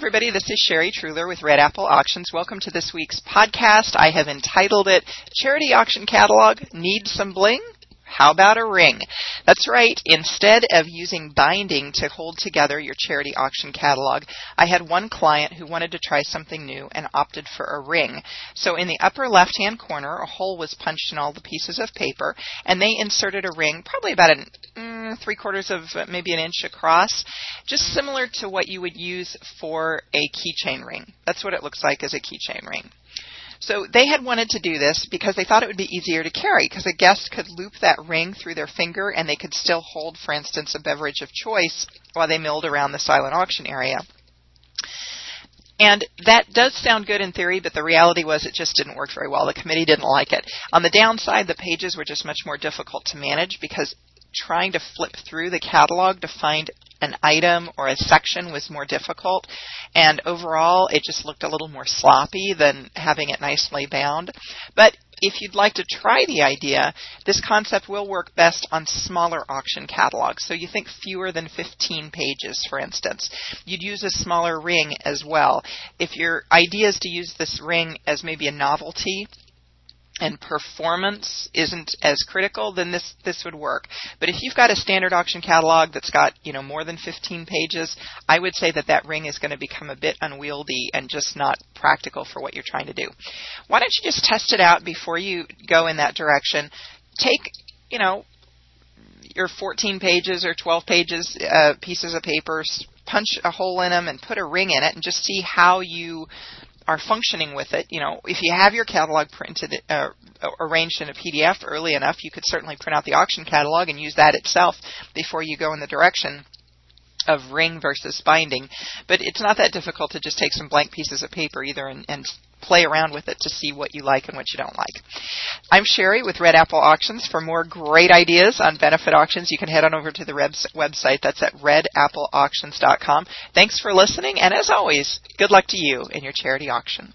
everybody. This is Sherry Truhlar with Red Apple Auctions. Welcome to this week's podcast. I have entitled it Charity Auction Catalog Need Some Bling? How about a ring? That's right. Instead of using binding to hold together your charity auction catalog, I had one client who wanted to try something new and opted for a ring. So in the upper left hand corner, a hole was punched in all the pieces of paper, and they inserted a ring, probably about an, three quarters of uh, maybe an inch across, just similar to what you would use for a keychain ring. That's what it looks like as a keychain ring. So they had wanted to do this because they thought it would be easier to carry because a guest could loop that ring through their finger and they could still hold, for instance, a beverage of choice while they milled around the silent auction area. And that does sound good in theory, but the reality was it just didn't work very well. The committee didn't like it. On the downside, the pages were just much more difficult to manage because trying to flip through the catalog to find an item or a section was more difficult. And overall, it just looked a little more sloppy than having it nicely bound. But if you'd like to try the idea, this concept will work best on smaller auction catalogs. So you think fewer than 15 pages, for instance. You'd use a smaller ring as well. If your idea is to use this ring as maybe a novelty, and performance isn't as critical, then this this would work. But if you've got a standard auction catalog that's got you know more than 15 pages, I would say that that ring is going to become a bit unwieldy and just not practical for what you're trying to do. Why don't you just test it out before you go in that direction? Take you know your 14 pages or 12 pages uh, pieces of paper, punch a hole in them, and put a ring in it, and just see how you are functioning with it, you know, if you have your catalog printed, uh, arranged in a PDF early enough, you could certainly print out the auction catalog and use that itself before you go in the direction of ring versus binding. But it's not that difficult to just take some blank pieces of paper either and, and play around with it to see what you like and what you don't like. I'm Sherry with Red Apple Auctions. For more great ideas on benefit auctions, you can head on over to the website. That's at redappleauctions.com. Thanks for listening, and as always, good luck to you in your charity auction.